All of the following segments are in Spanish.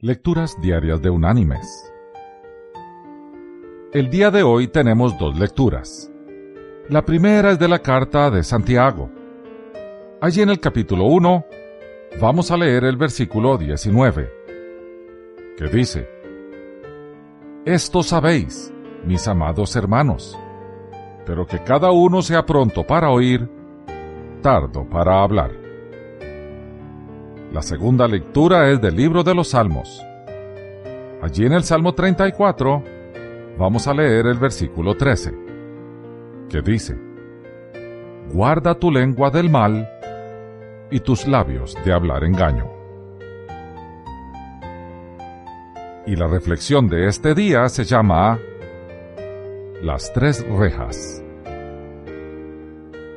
Lecturas Diarias de Unánimes. El día de hoy tenemos dos lecturas. La primera es de la carta de Santiago. Allí en el capítulo 1 vamos a leer el versículo 19, que dice, Esto sabéis, mis amados hermanos, pero que cada uno sea pronto para oír, tardo para hablar. La segunda lectura es del libro de los Salmos. Allí en el Salmo 34 vamos a leer el versículo 13, que dice, Guarda tu lengua del mal y tus labios de hablar engaño. Y la reflexión de este día se llama Las tres rejas.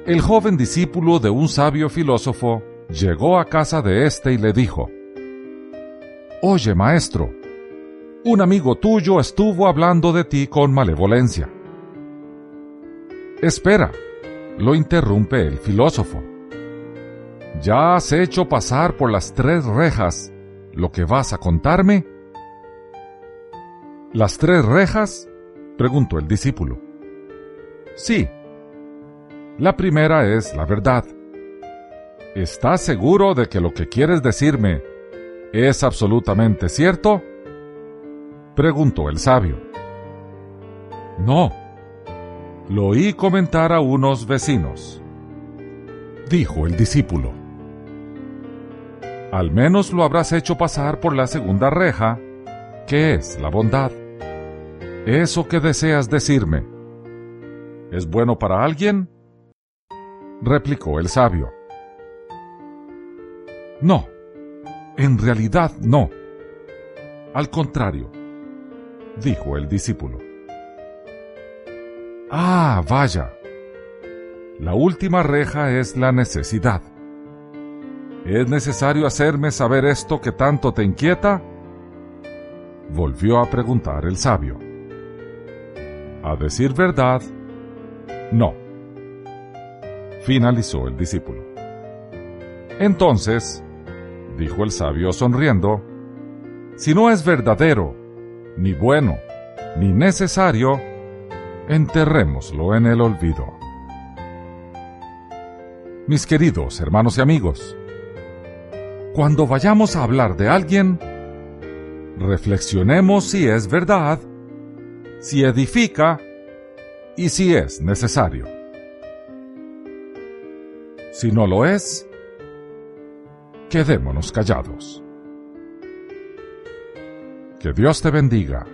El joven discípulo de un sabio filósofo llegó a casa de éste y le dijo, Oye, maestro, un amigo tuyo estuvo hablando de ti con malevolencia. Espera, lo interrumpe el filósofo. ¿Ya has hecho pasar por las tres rejas lo que vas a contarme? ¿Las tres rejas? preguntó el discípulo. Sí. La primera es la verdad. ¿Estás seguro de que lo que quieres decirme es absolutamente cierto? Preguntó el sabio. No. Lo oí comentar a unos vecinos. Dijo el discípulo. Al menos lo habrás hecho pasar por la segunda reja, que es la bondad. Eso que deseas decirme. ¿Es bueno para alguien? Replicó el sabio. No, en realidad no. Al contrario, dijo el discípulo. Ah, vaya. La última reja es la necesidad. ¿Es necesario hacerme saber esto que tanto te inquieta? Volvió a preguntar el sabio. A decir verdad, no. Finalizó el discípulo. Entonces, dijo el sabio sonriendo, si no es verdadero, ni bueno, ni necesario, enterrémoslo en el olvido. Mis queridos hermanos y amigos, cuando vayamos a hablar de alguien, reflexionemos si es verdad, si edifica y si es necesario. Si no lo es, quedémonos callados. Que Dios te bendiga